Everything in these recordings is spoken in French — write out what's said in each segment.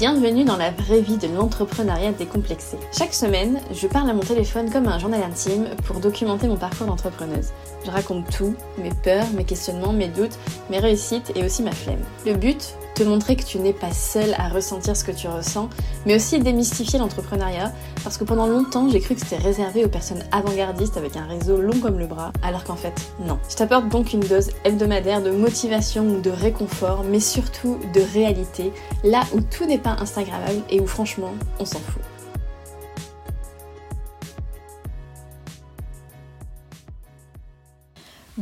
Bienvenue dans la vraie vie de l'entrepreneuriat décomplexé. Chaque semaine, je parle à mon téléphone comme un journal intime pour documenter mon parcours d'entrepreneuse. Je raconte tout, mes peurs, mes questionnements, mes doutes, mes réussites et aussi ma flemme. Le but te montrer que tu n'es pas seule à ressentir ce que tu ressens, mais aussi démystifier l'entrepreneuriat, parce que pendant longtemps j'ai cru que c'était réservé aux personnes avant-gardistes avec un réseau long comme le bras, alors qu'en fait non. Je t'apporte donc une dose hebdomadaire de motivation ou de réconfort, mais surtout de réalité, là où tout n'est pas Instagrammable et où franchement on s'en fout.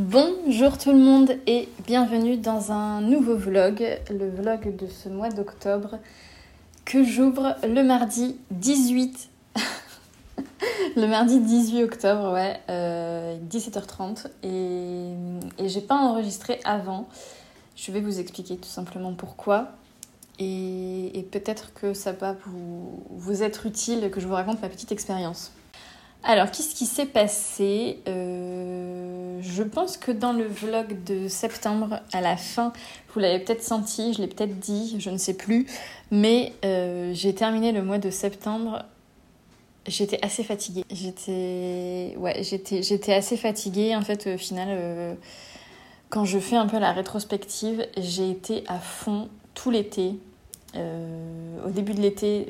Bonjour tout le monde et bienvenue dans un nouveau vlog, le vlog de ce mois d'octobre que j'ouvre le mardi 18 le mardi 18 octobre, ouais, 17h30 euh, et, et j'ai pas enregistré avant. Je vais vous expliquer tout simplement pourquoi et, peut-être que ça va vous, vous être utile que je vous raconte ma petite expérience. Alors, qu'est-ce qui s'est passé euh, Je pense que dans le vlog de septembre, à la fin, vous l'avez peut-être senti, je l'ai peut-être dit, je ne sais plus, mais euh, j'ai terminé le mois de septembre. J'étais assez fatiguée. J'étais, assez fatiguée. En fait, au final, euh, quand je fais un peu la rétrospective, j'ai été à fond tout l'été. au début de l'été,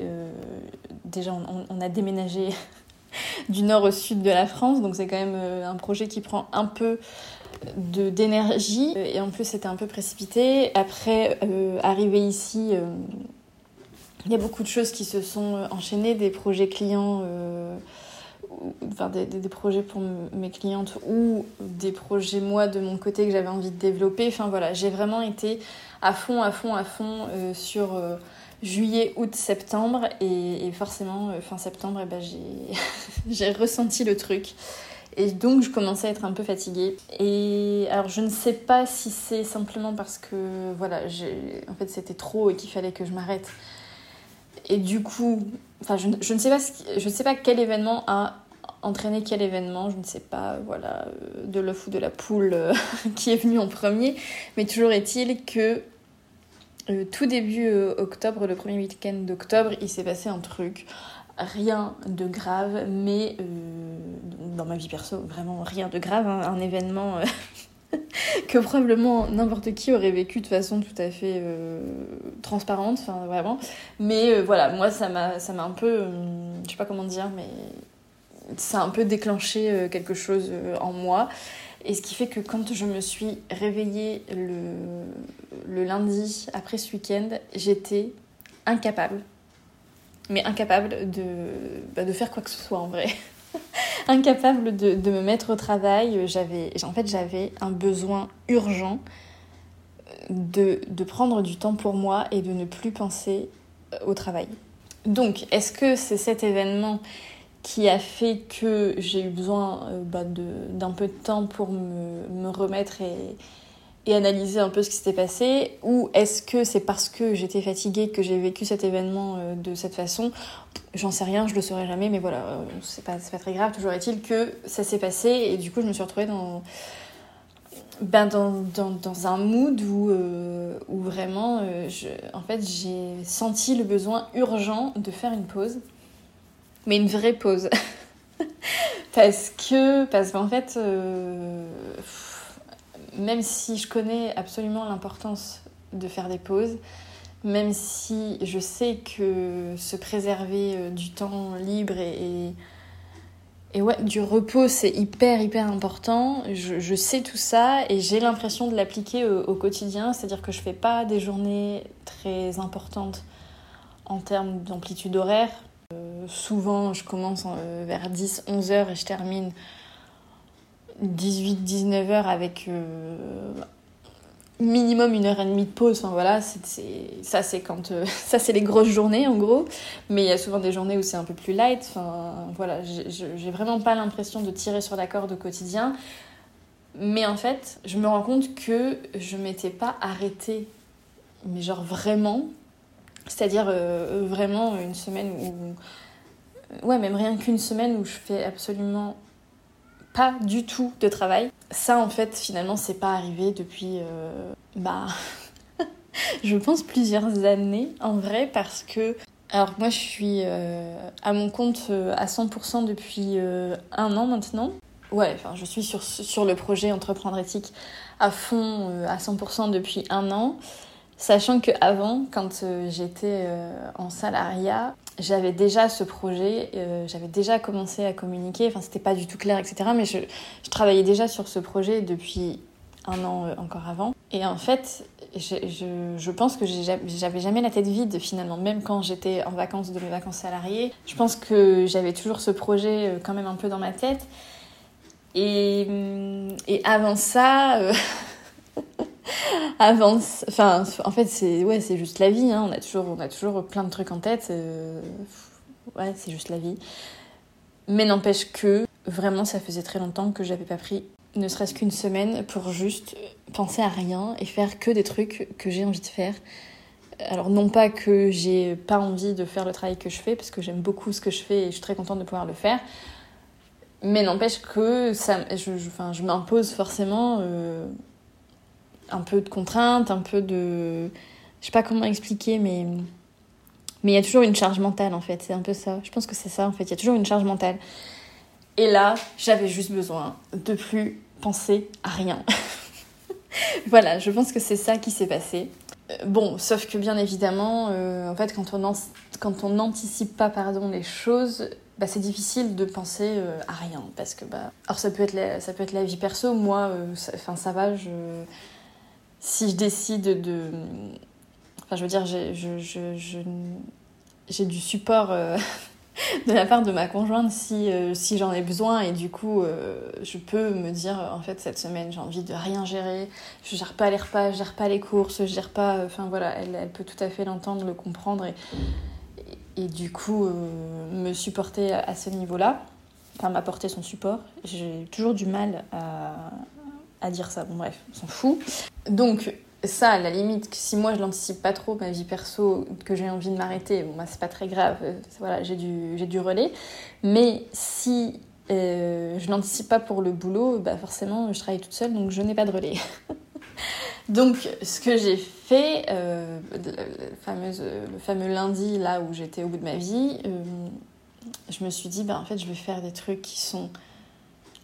déjà, on a déménagé du nord au sud de la France. Donc c'est quand même euh, un projet qui prend un peu d'énergie. Et en plus c'était un peu précipité. Après, euh, arriver ici, euh, il y a beaucoup de choses qui se sont enchaînées, des projets clients. Enfin, des, des, projets pour mes clientes ou des projets moi de mon côté que j'avais envie de développer. Enfin voilà, j'ai vraiment été à fond, à fond, à fond sur juillet, août, septembre. Et, forcément, euh, fin septembre, eh ben, j'ai ressenti le truc. Et donc, je commençais à être un peu fatiguée. Et alors, je ne sais pas si c'est simplement parce que, voilà, en fait, c'était trop et qu'il fallait que je m'arrête. Et du coup, enfin, je, ne sais pas, je ne sais pas quel événement a entraîné quel événement, je ne sais pas, voilà, euh, de l'œuf ou de la poule euh, qui est venu en premier. Mais toujours est-il que euh, tout début euh, octobre, le premier week-end d'octobre, il s'est passé un truc. Rien de grave, mais euh, dans ma vie perso, vraiment rien de grave. Hein. un événement que probablement n'importe qui aurait vécu de façon tout à fait transparente, enfin vraiment. Mais voilà, moi ça m'a un peu, je sais pas comment dire, mais ça a un peu déclenché quelque chose en moi. Et ce qui fait que quand je me suis réveillée le, le lundi après ce week-end, j'étais incapable, mais incapable de, bah, de faire quoi que ce soit en vrai. incapable de, de, me mettre au travail. J'avais, en fait, j'avais un besoin urgent de, de prendre du temps pour moi et de ne plus penser au travail. Donc, est-ce que c'est cet événement qui a fait que j'ai eu besoin euh, bah, d'un peu de temps pour me, me remettre et, analyser un peu ce qui s'était passé. Ou est-ce que c'est parce que j'étais fatiguée que j'ai vécu cet événement euh, de cette façon? J'en sais rien, je le saurai jamais, mais voilà, euh, c'est pas, très grave. Toujours est-il que ça s'est passé et du coup je me suis retrouvée dans, dans, un mood où, où vraiment, en fait, j'ai senti le besoin urgent de faire une pause mais une vraie pause. parce que, parce qu'en fait, euh, même si je connais absolument l'importance de faire des pauses, même si je sais que se préserver euh, du temps libre et, et, ouais, du repos, c'est hyper, hyper important. Je, je, sais tout ça et j'ai l'impression de l'appliquer au, au, quotidien. C'est-à-dire que je fais pas des journées très importantes en termes d'amplitude horaire souvent, je commence euh, vers 10-11 heures et je termine 18-19 heures avec euh, minimum une heure et demie de pause. Enfin voilà, ça c'est quand euh, ça c'est les grosses journées en gros. Mais il y a souvent des journées où c'est un peu plus light. Enfin voilà, j'ai vraiment pas l'impression de tirer sur la corde au quotidien. Mais en fait, je me rends compte que je m'étais pas arrêtée, mais genre vraiment. C'est-à-dire vraiment une semaine où ouais, même rien qu'une semaine où je fais absolument pas du tout de travail. Ça, en fait, finalement, c'est pas arrivé depuis. Euh, bah. je pense plusieurs années en vrai parce que alors moi je suis à mon compte à 100% depuis un an maintenant. Ouais, enfin je suis sur, sur le projet Entreprendre éthique à fond à 100% depuis un an. Sachant qu'avant, quand j'étais en salariat, j'avais déjà ce projet, euh, j'avais déjà commencé à communiquer, enfin c'était pas du tout clair, etc. Mais je, travaillais déjà sur ce projet depuis un an euh, encore avant. Et en fait, je, pense que j'avais jamais la tête vide finalement, même quand j'étais en vacances de mes vacances salariées. Je pense que j'avais toujours ce projet euh, quand même un peu dans ma tête. Et avant ça... avance. Enfin, en fait, c'est ouais, c'est juste la vie. Hein. On a toujours, on a toujours plein de trucs en tête. Euh, ouais, c'est juste la vie. Mais n'empêche que vraiment, ça faisait très longtemps que j'avais pas pris ne serait-ce qu'une semaine pour juste penser à rien et faire que des trucs que j'ai envie de faire. Alors non pas que j'ai pas envie de faire le travail que je fais parce que j'aime beaucoup ce que je fais et je suis très contente de pouvoir le faire. Mais n'empêche que ça, je, je, je m'impose forcément euh, un peu de contraintes, un peu de. Je sais pas comment expliquer, mais. Mais il y a toujours une charge mentale en fait, c'est un peu ça. Je pense que c'est ça en fait, il y a toujours une charge mentale. Et là, j'avais juste besoin de plus penser à rien. voilà, je pense que c'est ça qui s'est passé. Euh, bon, sauf que bien évidemment, euh, en fait, quand on quand on n'anticipe pas pardon les choses, bah, c'est difficile de penser euh, à rien parce que bah, alors ça peut être la, ça peut être la vie perso. Moi, ça, ça, va, je si je décide de. Enfin, je veux dire, j'ai du support euh, de la part de ma conjointe si, euh, si j'en ai besoin et du coup, euh, je peux me dire en fait, cette semaine, j'ai envie de rien gérer. Je gère pas les repas, je gère pas les courses, je gère pas. Enfin voilà, elle, elle peut tout à fait l'entendre, le comprendre et, et, du coup, me supporter à ce niveau-là. Enfin, m'apporter son support. J'ai toujours du mal à, à dire ça. Bon, bref, on s'en fout. Donc, ça, à la limite, si moi je l'anticipe pas trop, ma vie perso, que j'ai envie de m'arrêter, bon, bah, c'est pas très grave, euh, voilà, j'ai du, j'ai du relais. Mais si euh, je n'anticipe pas pour le boulot, bah forcément, je travaille toute seule, donc je n'ai pas de relais. donc, ce que j'ai fait, euh, le, fameuse, le fameux lundi, là où j'étais au bout de ma vie, je me suis dit, bah, en fait, je vais faire des trucs qui sont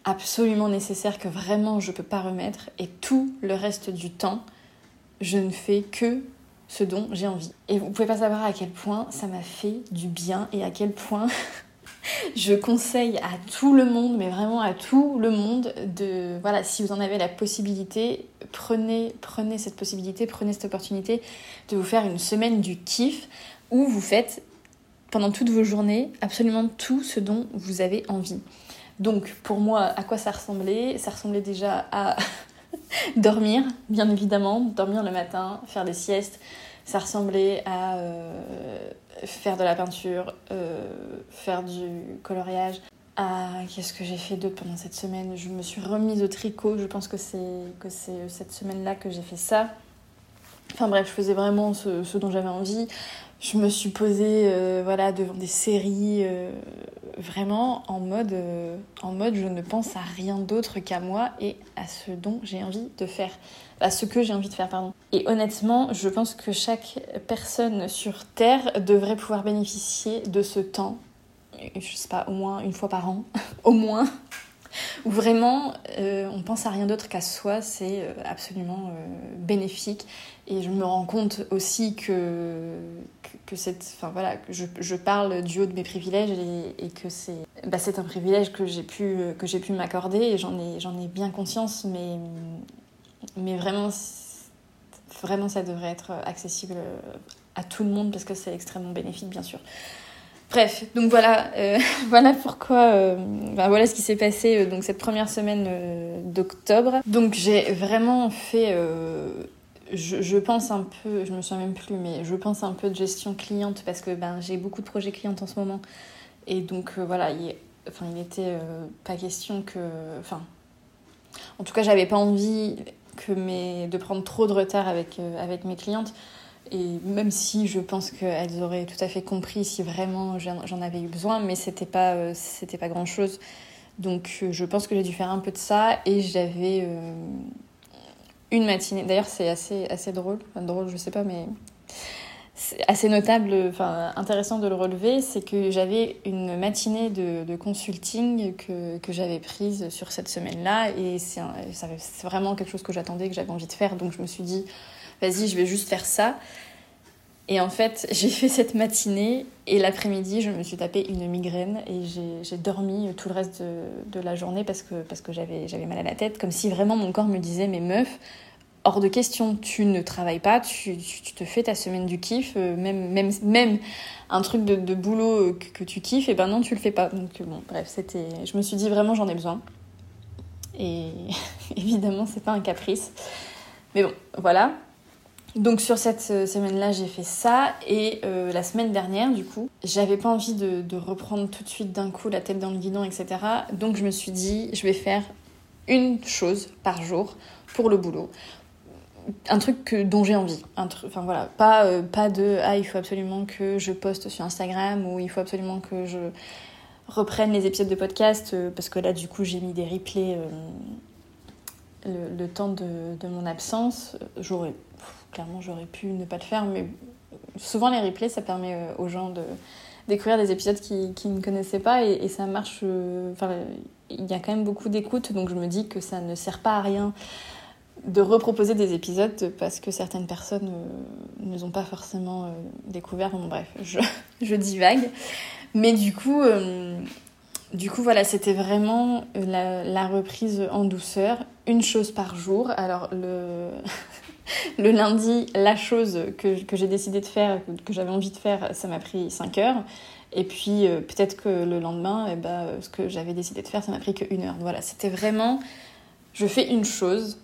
absolument nécessaire que vraiment je peux pas remettre et tout le reste du temps je ne fais que ce dont j'ai envie. Et vous pouvez pas savoir à quel point ça m'a fait du bien et à quel point je conseille à tout le monde, mais vraiment à tout le monde, de voilà, si vous en avez la possibilité, prenez, prenez cette possibilité, prenez cette opportunité de vous faire une semaine du kiff où vous faites pendant toutes vos journées absolument tout ce dont vous avez envie. Donc pour moi, à quoi ça ressemblait? Ça ressemblait déjà à dormir, bien évidemment, dormir le matin, faire des siestes. Ça ressemblait à euh, faire de la peinture, euh, faire du coloriage. À qu'est-ce que j'ai fait d'autre pendant cette semaine? Je me suis remise au tricot. Je pense que c'est que c'est cette semaine-là que j'ai fait ça. Enfin bref, je faisais vraiment ce dont j'avais envie. Je me suis posée euh, voilà, devant des séries euh, vraiment en mode, euh, en mode je ne pense à rien d'autre qu'à moi et à ce dont j'ai envie de faire. À ce que j'ai envie de faire, pardon. Et honnêtement, je pense que chaque personne sur Terre devrait pouvoir bénéficier de ce temps, je sais pas, au moins une fois par an, au moins, où vraiment euh, on pense à rien d'autre qu'à soi, c'est euh, absolument euh, bénéfique. Et je me rends compte aussi que, que, cette, enfin, voilà, je, je, parle du haut de mes privilèges et, que c'est bah, un privilège que j'ai pu, pu m'accorder et j'en ai, ai bien conscience, mais, mais vraiment, vraiment ça devrait être accessible à tout le monde parce que c'est extrêmement bénéfique, bien sûr. Bref, donc voilà, euh, voilà pourquoi, euh, ben voilà ce qui s'est passé euh, donc cette première semaine d'octobre. Donc j'ai vraiment fait, je, pense un peu, je me souviens même plus, mais je pense un peu de gestion cliente parce que ben j'ai beaucoup de projets clients en ce moment et donc voilà, il, enfin il pas question que, enfin, en tout cas j'avais pas envie que de prendre trop de retard avec avec mes clientes. Et même si je pense qu'elles auraient tout à fait compris si vraiment j'en avais eu besoin, mais c'était pas, euh, pas grand chose. Donc euh, je pense que j'ai dû faire un peu de ça et j'avais euh, une matinée. D'ailleurs, c'est assez, assez drôle. Enfin, drôle, je sais pas, mais assez notable, enfin intéressant de le relever, c'est que j'avais une matinée de, de consulting que, que j'avais prise sur cette semaine-là et c'est vraiment quelque chose que j'attendais, que j'avais envie de faire, donc je me suis dit, vas-y, je vais juste faire ça. Et en fait, j'ai fait cette matinée et l'après-midi, je me suis tapé une migraine et j'ai dormi tout le reste de, la journée parce que, parce que j'avais mal à la tête, comme si vraiment mon corps me disait, mais meuf, hors de question, tu ne travailles pas, tu, tu, te fais ta semaine du kiff, euh, même, même, même un truc de, boulot euh, que, que, tu kiffes, et ben non, tu le fais pas. Donc euh, bon, bref, c'était. Je me suis dit vraiment j'en ai besoin. Et évidemment, c'est pas un caprice. Mais bon, voilà. Donc sur cette semaine-là, j'ai fait ça. Et euh, la semaine dernière, du coup, j'avais pas envie de, reprendre tout de suite d'un coup la tête dans le guidon, etc. Donc je me suis dit, je vais faire une chose par jour pour le boulot un truc que, dont j'ai envie. Un truc, enfin voilà, pas, euh, pas de ah, il faut absolument que je poste sur Instagram ou il faut absolument que je reprenne les épisodes de podcast euh, parce que là, du coup, j'ai mis des replays euh, le, le, temps de, de mon absence. J'aurais, clairement, j'aurais pu ne pas le faire, mais souvent les replays, ça permet aux gens de découvrir des épisodes qui, qui ne connaissaient pas et, ça marche. Enfin, il y a quand même beaucoup d'écoute, donc je me dis que ça ne sert pas à rien de reproposer des épisodes parce que certaines personnes euh, ne les ont pas forcément euh. Bon, bref, je, je, divague. Mais du coup, euh, du coup voilà, c'était vraiment la, la, reprise en douceur, une chose par jour. Alors, le, le lundi, la chose que, j'ai décidé de faire, que j'avais envie de faire, ça m'a pris 5 heures. Et puis, euh, peut-être que le lendemain, eh ben, ce que j'avais décidé de faire, ça m'a pris que une heure. Voilà, c'était vraiment, je fais une chose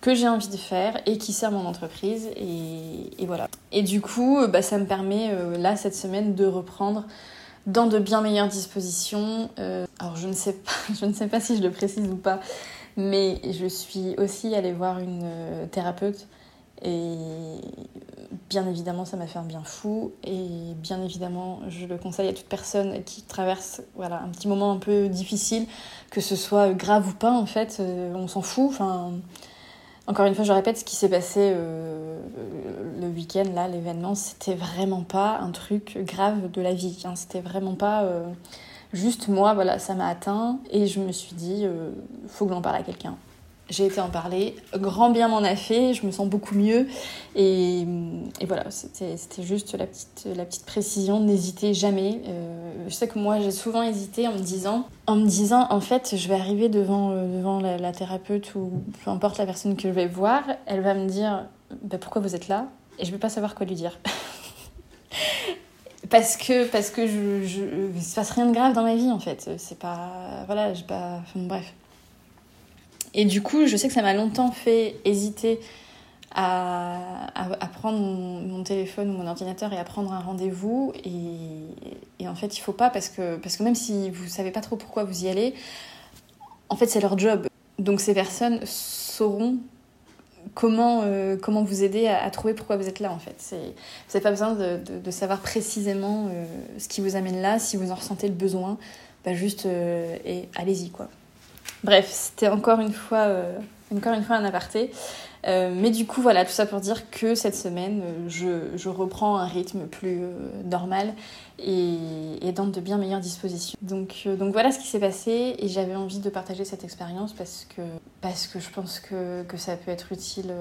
que j'ai envie de faire et qui sert mon entreprise. Et, voilà. Et du coup, bah, ça me permet, euh, là, cette semaine, de reprendre dans de bien meilleures dispositions. Euh, alors, je ne, sais pas, je ne sais pas si je le précise ou pas, mais je suis aussi allée voir une euh, thérapeute. Et bien évidemment, ça m'a fait un bien fou. Et bien évidemment, je le conseille à toute personne qui traverse voilà, un petit moment un peu difficile, que ce soit grave ou pas, en fait, on s'en fout. Enfin, encore une fois, je répète, ce qui s'est passé euh, le week-end, là, l'événement, c'était vraiment pas un truc grave de la vie. Hein. C'était vraiment pas euh, juste moi, voilà, ça m'a atteint et je me suis dit, euh, faut que j'en parle à quelqu'un j'ai été en parler. Grand bien m'en a fait, je me sens beaucoup mieux. Et, et voilà, c'était juste la petite, la petite précision. N'hésitez jamais. Euh, je sais que moi, j'ai souvent hésité en me disant, en me disant, en fait, je vais arriver devant, euh, devant la, thérapeute ou peu importe la personne que je vais voir, elle va me dire, bah, pourquoi vous êtes là? Et je vais pas savoir quoi lui dire. parce que parce que je, je, il se passe rien de grave dans ma vie en fait. C'est pas voilà, j'ai pas, bref. Et du coup, je sais que ça m'a longtemps fait hésiter à, prendre mon, téléphone ou mon ordinateur et à prendre un rendez-vous. Et, en fait, il faut pas parce que, parce que même si vous savez pas trop pourquoi vous y allez, en fait, c'est leur job. Donc ces personnes sauront comment, euh, comment vous aider à, trouver pourquoi vous êtes là en fait. Vous n'avez pas besoin de, savoir précisément euh, ce qui vous amène là, si vous en ressentez le besoin, bah juste euh, allez-y quoi. Bref, c'était encore une fois, euh, un aparté. Euh, mais du coup, voilà, tout ça pour dire que cette semaine, euh, je, reprends un rythme plus normal et, dans de bien meilleures dispositions. Donc, voilà ce qui s'est passé et j'avais envie de partager cette expérience parce que, je pense que, ça peut être utile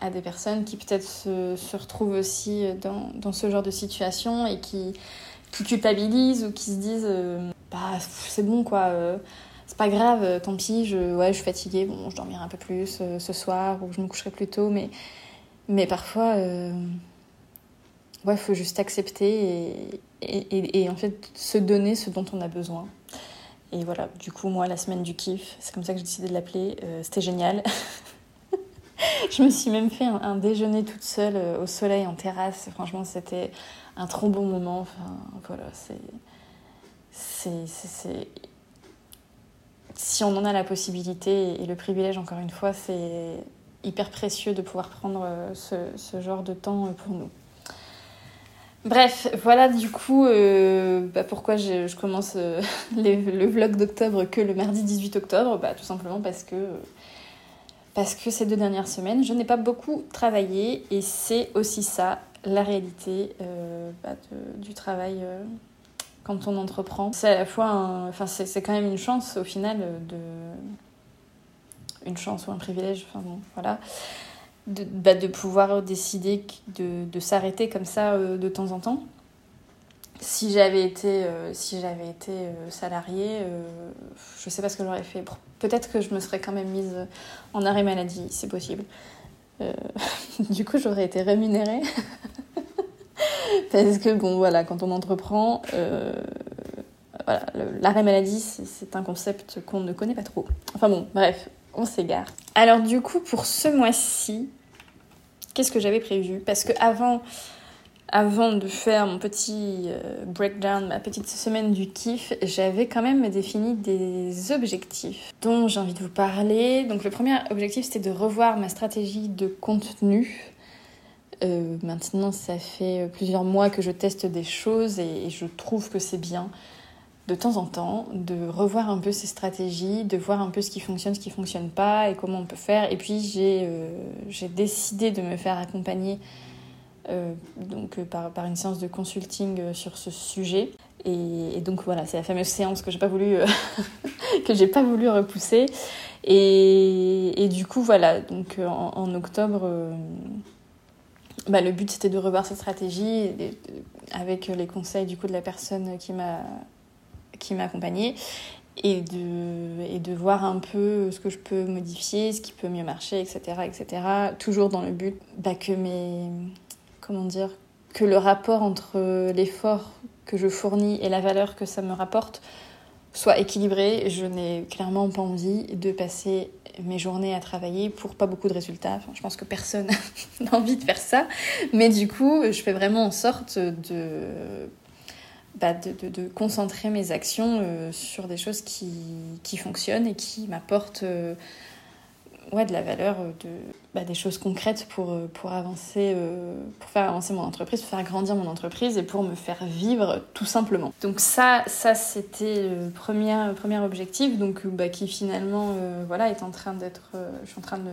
à des personnes qui peut-être se, retrouvent aussi dans, dans, ce genre de situation et qui, qui culpabilisent ou qui se disent bah c'est bon quoi c'est pas grave, euh, tant pis, je, ouais, je suis fatiguée, bon, je dormirai un peu plus euh, ce soir ou je me coucherai plus tôt, mais, mais parfois, euh, ouais, faut juste accepter et, et, en fait se donner ce dont on a besoin. Et voilà, du coup, moi, la semaine du kiff, c'est comme ça que j'ai décidé de l'appeler, euh, c'était génial. je me suis même fait un, un déjeuner toute seule au soleil en terrasse. Franchement, c'était un trop bon moment. Enfin, voilà, c'est. C'est si on en a la possibilité et le privilège, encore une fois, c'est hyper précieux de pouvoir prendre euh, ce, genre de temps euh, pour nous. Bref, voilà du coup euh, bah pourquoi je, commence le vlog d'octobre que le mardi 18 octobre. Bah, tout simplement parce que parce que ces deux dernières semaines, je n'ai pas beaucoup travaillé et c'est aussi ça la réalité bah, du travail quand on entreprend. C'est à la fois, enfin c'est quand même une chance au final de une chance ou un privilège, enfin bon, voilà, de, bah, de pouvoir décider de, de s'arrêter comme ça euh, de temps en temps. Si j'avais été, si j'avais été salariée, je sais pas ce que j'aurais fait. Peut-être que je me serais quand même mise en arrêt maladie, c'est possible. du coup, j'aurais été rémunérée. Parce que, bon, voilà, quand on entreprend, euh, voilà, l'arrêt maladie, c'est un concept qu'on ne connaît pas trop. Enfin bon, bref, on s'égare. Alors, du coup, pour ce mois-ci, qu'est-ce que j'avais prévu? Parce que avant, avant de faire mon petit euh, breakdown, ma petite semaine du kiff, j'avais quand même défini des objectifs dont j'ai envie de vous parler. Donc, le premier objectif, c'était de revoir ma stratégie de contenu euh, maintenant, ça fait plusieurs mois que je teste des choses et, je trouve que c'est bien de temps en temps de revoir un peu ces stratégies, de voir un peu ce qui fonctionne, ce qui fonctionne pas et comment on peut faire. Et puis j'ai euh, décidé de me faire accompagner euh, donc, par, par, une séance de consulting sur ce sujet. Et, donc voilà, c'est la fameuse séance que j'ai pas voulu que j'ai pas voulu repousser. Et, et, du coup voilà, donc en octobre bah, le but c'était de revoir cette stratégie avec les conseils du coup de la personne qui m'a qui m'a accompagnée et de, et de voir un peu ce que je peux modifier, ce qui peut mieux marcher, etc. etc. toujours dans le but bah, que mes comment dire que le rapport entre l'effort que je fournis et la valeur que ça me rapporte soit équilibré. Je n'ai clairement pas envie de passer mes journées à travailler pour pas beaucoup de résultats. Je pense que personne n'a envie de faire ça. Mais du coup, je fais vraiment en sorte de, bah, concentrer mes actions euh, sur des choses qui, fonctionnent et qui m'apportent euh, de la valeur, euh, de, bah, des choses concrètes pour, euh, pour avancer, euh, pour faire avancer mon entreprise, pour faire grandir mon entreprise et pour me faire vivre tout simplement. Donc ça, ça c'était le premier, premier objectif, donc bah, qui finalement voilà, est en train d'être, je suis en train de,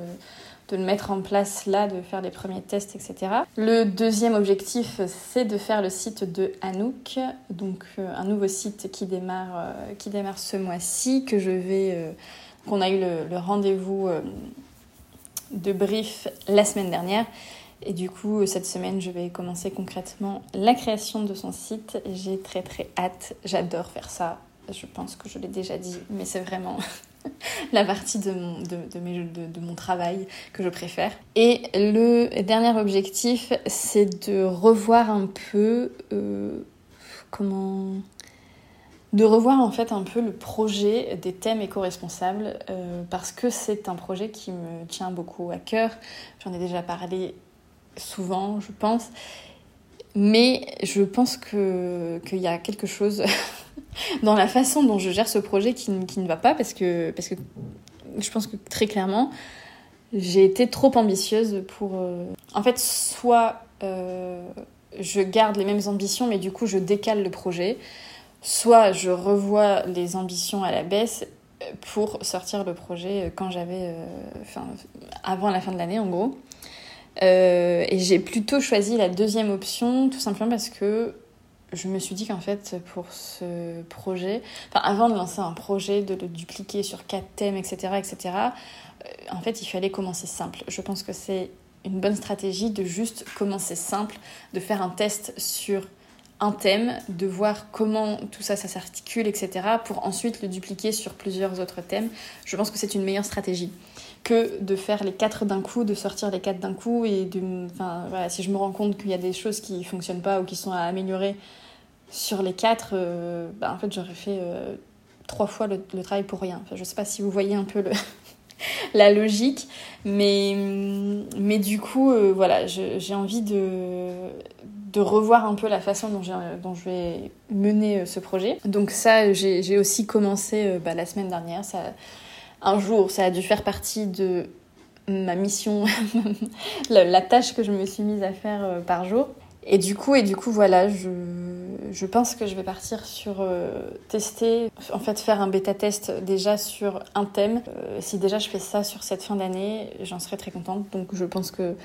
de le mettre en place là, de faire les premiers tests, etc. Le deuxième objectif, c'est de faire le site de Anouk, donc un nouveau site qui démarre, qui démarre ce mois-ci, que je vais qu'on a eu le, rendez-vous euh, de brief la semaine dernière. Et du coup, cette semaine, je vais commencer concrètement la création de son site. J'ai très très hâte. J'adore faire ça. Je pense que je l'ai déjà dit, mais c'est vraiment la partie de mon, de, de, mon travail que je préfère. Et le dernier objectif, c'est de revoir un peu euh, comment de revoir en fait un peu le projet des thèmes éco-responsables euh, parce que c'est un projet qui me tient beaucoup à cœur. J'en ai déjà parlé souvent, je pense. Mais je pense qu'il y a quelque chose dans la façon dont je gère ce projet qui, ne va pas parce que, parce que je pense que très clairement, j'ai été trop ambitieuse pour... Euh, en fait, soit euh, je garde les mêmes ambitions mais du coup je décale le projet soit je revois les ambitions à la baisse pour sortir le projet quand j'avais, euh, avant la fin de l'année en gros. Euh, et j'ai plutôt choisi la deuxième option, tout simplement parce que je me suis dit qu'en fait, pour ce projet, avant de lancer un projet, de le dupliquer sur quatre thèmes, etc., etc., euh, en fait, il fallait commencer simple. Je pense que c'est une bonne stratégie de juste commencer simple, de faire un test sur un thème, de voir comment tout ça, ça s'articule, etc., pour ensuite le dupliquer sur plusieurs autres thèmes. Je pense que c'est une meilleure stratégie que de faire les quatre d'un coup, de sortir les quatre d'un coup et de, enfin, si je me rends compte qu'il y a des choses qui fonctionnent pas ou qui sont à améliorer sur les quatre, euh, bah, en fait j'aurais fait euh, trois fois le, travail pour rien. Enfin, je sais pas si vous voyez un peu la logique, mais mais du coup euh, voilà, j'ai envie de de revoir un peu la façon dont, dont je vais mener euh, ce projet. Donc ça, j'ai aussi commencé euh, bah, la semaine dernière. Ça, un jour, ça a dû faire partie de ma mission, la, tâche que je me suis mise à faire euh, par jour. Et du coup, et du coup, voilà, je, je pense que je vais partir sur euh, tester, en fait, faire un bêta test déjà sur un thème. Euh, si déjà je fais ça sur cette fin d'année, j'en serais très contente. Donc, je pense que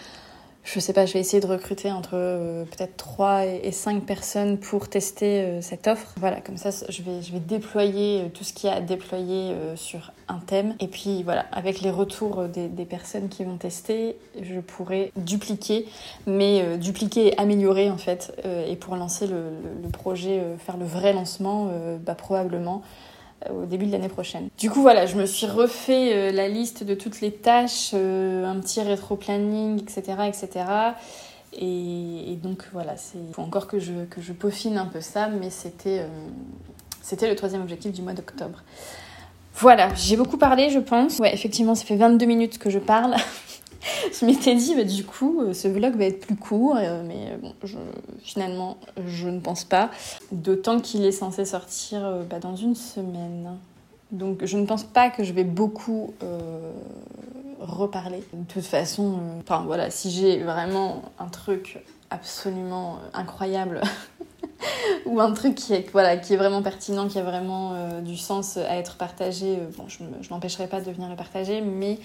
je sais pas, je vais essayer de recruter entre euh, peut-être 3 et 5 personnes pour tester euh, cette offre. Voilà, comme ça, je vais, je vais déployer euh, tout ce qu'il y a à déployer sur un thème. Et puis voilà, avec les retours des, des personnes qui vont tester, je pourrai dupliquer, mais dupliquer et améliorer en fait. et pour lancer le, le, le projet, faire le vrai lancement, bah, probablement au début de l'année prochaine. Du coup, voilà, je me suis refait euh, la liste de toutes les tâches, euh, un petit rétro-planning, etc., etc. Et, donc, voilà, il faut encore que je, que peaufine un peu ça, mais c'était euh, c'était le troisième objectif du mois d'octobre. Voilà, j'ai beaucoup parlé, je pense. Ouais, effectivement, ça fait 22 minutes que je parle. je m'étais dit, bah, du coup, euh, ce vlog va être plus court, euh, mais euh, bon, finalement, je ne pense pas. D'autant qu'il est censé sortir bah, dans une semaine. Donc, je ne pense pas que je vais beaucoup reparler. De toute façon, enfin voilà, si j'ai vraiment un truc absolument incroyable ou un truc qui est, voilà, qui est vraiment pertinent, qui a vraiment du sens à être partagé, bon, je, je m'empêcherai pas de venir le partager, mais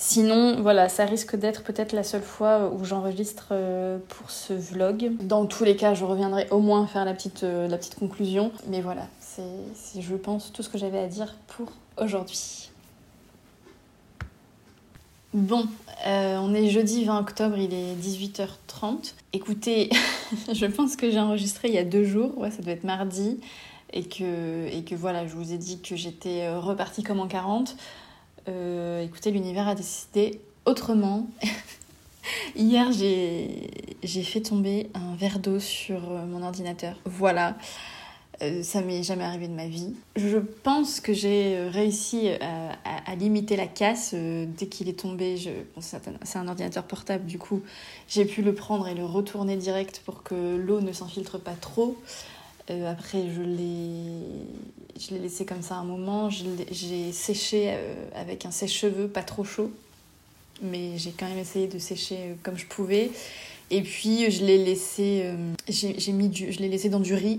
Sinon, voilà, ça risque d'être peut-être la seule fois où j'enregistre euh, pour ce vlog. Dans tous les cas, je reviendrai au moins faire la petite, euh, conclusion. Mais voilà, c'est, je pense, tout ce que j'avais à dire pour aujourd'hui. Bon, euh, on est jeudi 20 octobre, il est 18h30. Écoutez, je pense que j'ai enregistré il y a deux jours, ouais, ça doit être mardi, et que, et que voilà, je vous ai dit que j'étais repartie comme en 40. Euh, écoutez, l'univers a décidé autrement. Hier, j'ai fait tomber un verre d'eau sur euh, mon ordinateur. Voilà. Euh, ça m'est jamais arrivé de ma vie. Je pense que j'ai réussi à, limiter la casse dès qu'il est tombé. C'est un ordinateur portable, du coup, j'ai pu le prendre et le retourner direct pour que l'eau ne s'infiltre pas trop. Euh, après, je l'ai, laissé comme ça un moment. J'ai séché euh, avec un sèche-cheveux pas trop chaud, mais j'ai quand même essayé de sécher euh, comme je pouvais. Et puis, je l'ai laissé, j'ai, mis je l'ai laissé dans du riz.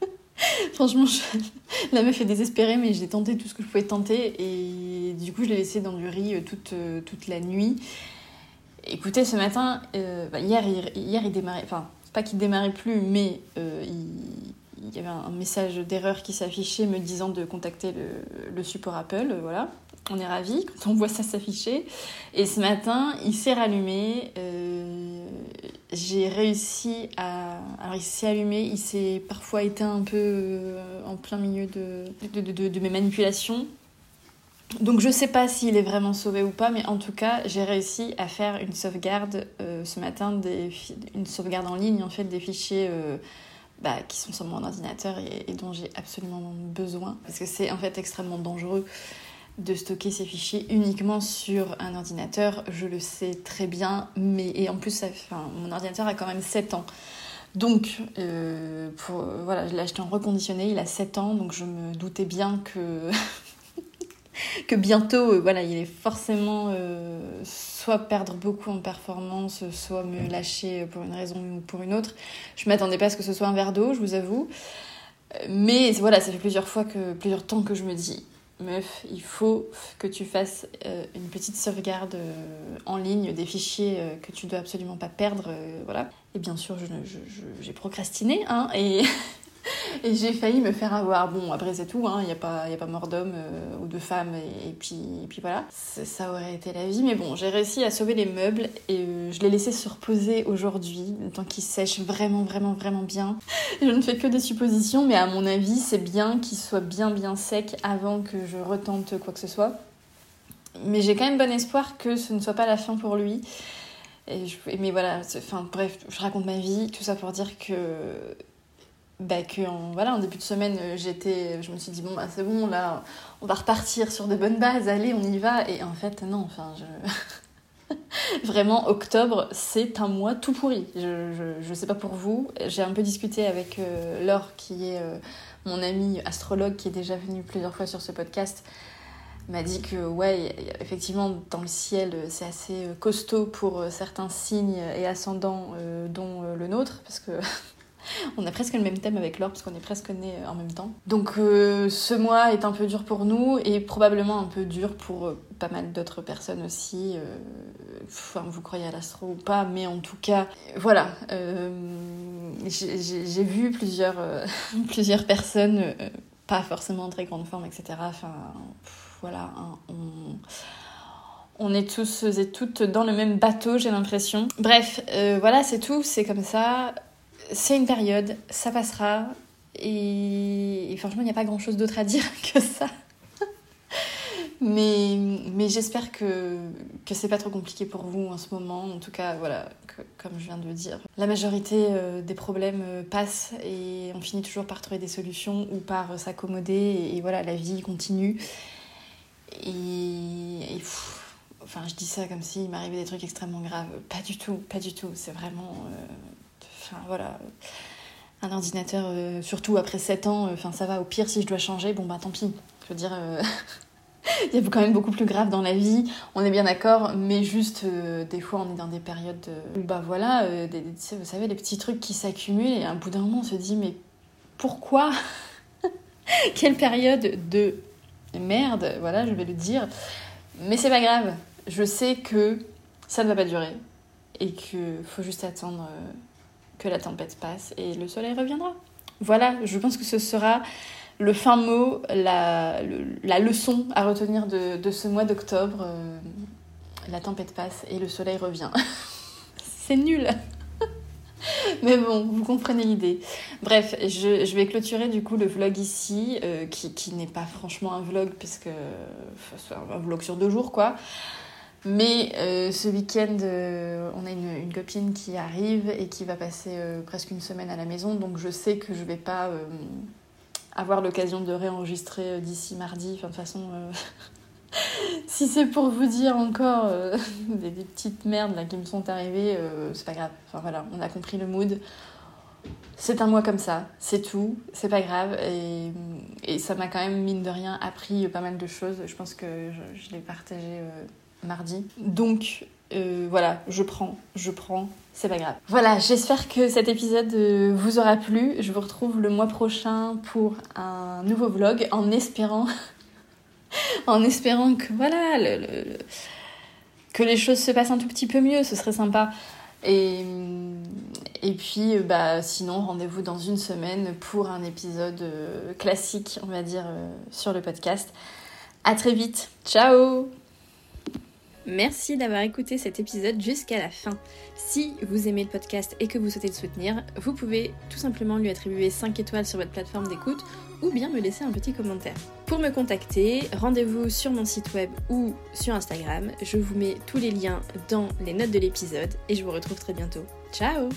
Franchement, la meuf est désespérée, mais j'ai tenté tout ce que je pouvais tenter. Et du coup, je l'ai laissé dans du riz toute, toute la nuit. Écoutez, ce matin, bah, hier, hier, il démarrait. Pas qu'il démarrait plus, mais euh, il, y avait un message d'erreur qui s'affichait me disant de contacter le, support Apple. Euh, voilà, on est ravis quand on voit ça s'afficher. Et ce matin, il s'est rallumé. Euh, j'ai réussi à. Alors, il s'est allumé, il s'est parfois éteint un peu en plein milieu de mes manipulations. Donc je sais pas s'il est vraiment sauvé ou pas, mais en tout cas j'ai réussi à faire une sauvegarde euh, ce matin, une sauvegarde en ligne en fait des fichiers euh, bah, qui sont sur mon ordinateur et, dont j'ai absolument besoin parce que c'est en fait extrêmement dangereux de stocker ces fichiers uniquement sur un ordinateur. Je le sais très bien, mais et en plus mon ordinateur a quand même 7 ans. Donc, euh, voilà, je l'ai acheté en reconditionné, il a 7 ans, donc je me doutais bien que que bientôt, euh, voilà, il est forcément euh, soit perdre beaucoup en performance, soit me lâcher pour une raison ou pour une autre. Je m'attendais pas à ce que ce soit un verre d'eau, je vous avoue. Mais voilà, ça fait plusieurs fois que, plusieurs temps que je me dis, meuf, il faut que tu fasses euh, une petite sauvegarde en ligne des fichiers que tu dois absolument pas perdre, voilà. Et bien sûr, j'ai procrastiné, hein, et et j'ai failli me faire avoir. Bon, après, c'est tout, il hein, n'y a, pas, y a pas mort d'homme euh, ou de femme, et, puis, et puis voilà. Ça aurait été la vie, mais bon, j'ai réussi à sauver les meubles et euh, je les laissé se reposer aujourd'hui, temps qu'ils sèchent vraiment, vraiment, vraiment bien. Je ne fais que des suppositions, mais à mon avis, c'est bien qu'ils soient bien, bien secs avant que je retente quoi que ce soit. Mais j'ai quand même bon espoir que ce ne soit pas la fin pour lui. Et je, mais voilà, enfin bref, je raconte ma vie, tout ça pour dire que bah, que en, voilà, en début de semaine, euh, j'étais, je me suis dit, bon, bah, c'est bon, là, on va repartir sur de bonnes bases, allez, on y va. Et en fait, non, enfin, je... Vraiment, octobre, c'est un mois tout pourri. Je, je, je, sais pas pour vous. J'ai un peu discuté avec euh, Laure, qui est euh, mon amie astrologue, qui est déjà venue plusieurs fois sur ce podcast. m'a dit que ouais, effectivement, dans le ciel, c'est assez costaud pour certains signes et ascendants, dont le nôtre, parce que on a presque le même thème avec Laure parce qu'on est presque nés en même temps. Donc euh, ce mois est un peu dur pour nous et probablement un peu dur pour euh, pas mal d'autres personnes aussi. Euh, enfin, vous croyez à l'astro ou pas, mais en tout cas, voilà. J'ai vu plusieurs, personnes, pas forcément en très grande forme, etc. Enfin, voilà, on est tous et toutes dans le même bateau, j'ai l'impression. Bref, voilà, c'est tout, c'est comme ça c'est une période, ça passera. Et, franchement, il n'y a pas grand chose d'autre à dire que ça. mais mais j'espère que, que c'est pas trop compliqué pour vous en ce moment. En tout cas, voilà, comme je viens de le dire, la majorité euh, des problèmes euh, passent et on finit toujours par trouver des solutions ou par s'accommoder. Et, voilà, la vie continue. Et, enfin, je dis ça comme s'il m'arrivait des trucs extrêmement graves. Pas du tout, pas du tout. C'est vraiment. Enfin, voilà. Un ordinateur, euh, surtout après 7 ans, euh, enfin ça va, au pire, si je dois changer, bon bah tant pis. Je veux dire, euh, il y a quand même beaucoup plus grave dans la vie, on est bien d'accord, mais juste, des fois, on est dans des périodes où, bah voilà, vous savez, les petits trucs qui s'accumulent, et un bout d'un moment, on se dit, mais pourquoi? Quelle période de merde, voilà, je vais le dire. Mais c'est pas grave, je sais que ça ne va pas durer, et qu'il faut juste attendre que la tempête passe et le soleil reviendra. Voilà, je pense que ce sera le fin mot, la, leçon à retenir de, ce mois d'octobre. Euh, la tempête passe et le soleil revient. C'est nul Mais bon, vous comprenez l'idée. Bref, je, vais clôturer du coup le vlog ici, euh, qui, qui n'est pas franchement un vlog, puisque c'est un vlog sur deux jours, quoi. Mais euh, ce week-end, euh, on a une, copine qui arrive et qui va passer euh, presque une semaine à la maison, donc je sais que je vais pas avoir l'occasion de réenregistrer d'ici mardi. Enfin, de toute façon, si c'est pour vous dire encore des, petites merdes qui me sont arrivées, c'est pas grave. Enfin voilà, on a compris le mood. C'est un mois comme ça, c'est tout, c'est pas grave. Et, et ça m'a quand même, mine de rien, appris pas mal de choses. Je pense que je l'ai partagé mardi. Donc euh, voilà, je prends, je prends, c'est pas grave. Voilà, j'espère que cet épisode euh, vous aura plu. Je vous retrouve le mois prochain pour un nouveau vlog en espérant, en espérant que voilà, que les choses se passent un tout petit peu mieux, ce serait sympa. Et, et puis, euh, bah, sinon, rendez-vous dans une semaine pour un épisode classique, on va dire, sur le podcast. À très vite. Ciao Merci d'avoir écouté cet épisode jusqu'à la fin. Si vous aimez le podcast et que vous souhaitez le soutenir, vous pouvez tout simplement lui attribuer 5 étoiles sur votre plateforme d'écoute ou bien me laisser un petit commentaire. Pour me contacter, rendez-vous sur mon site web ou sur Instagram. Je vous mets tous les liens dans les notes de l'épisode et je vous retrouve très bientôt. Ciao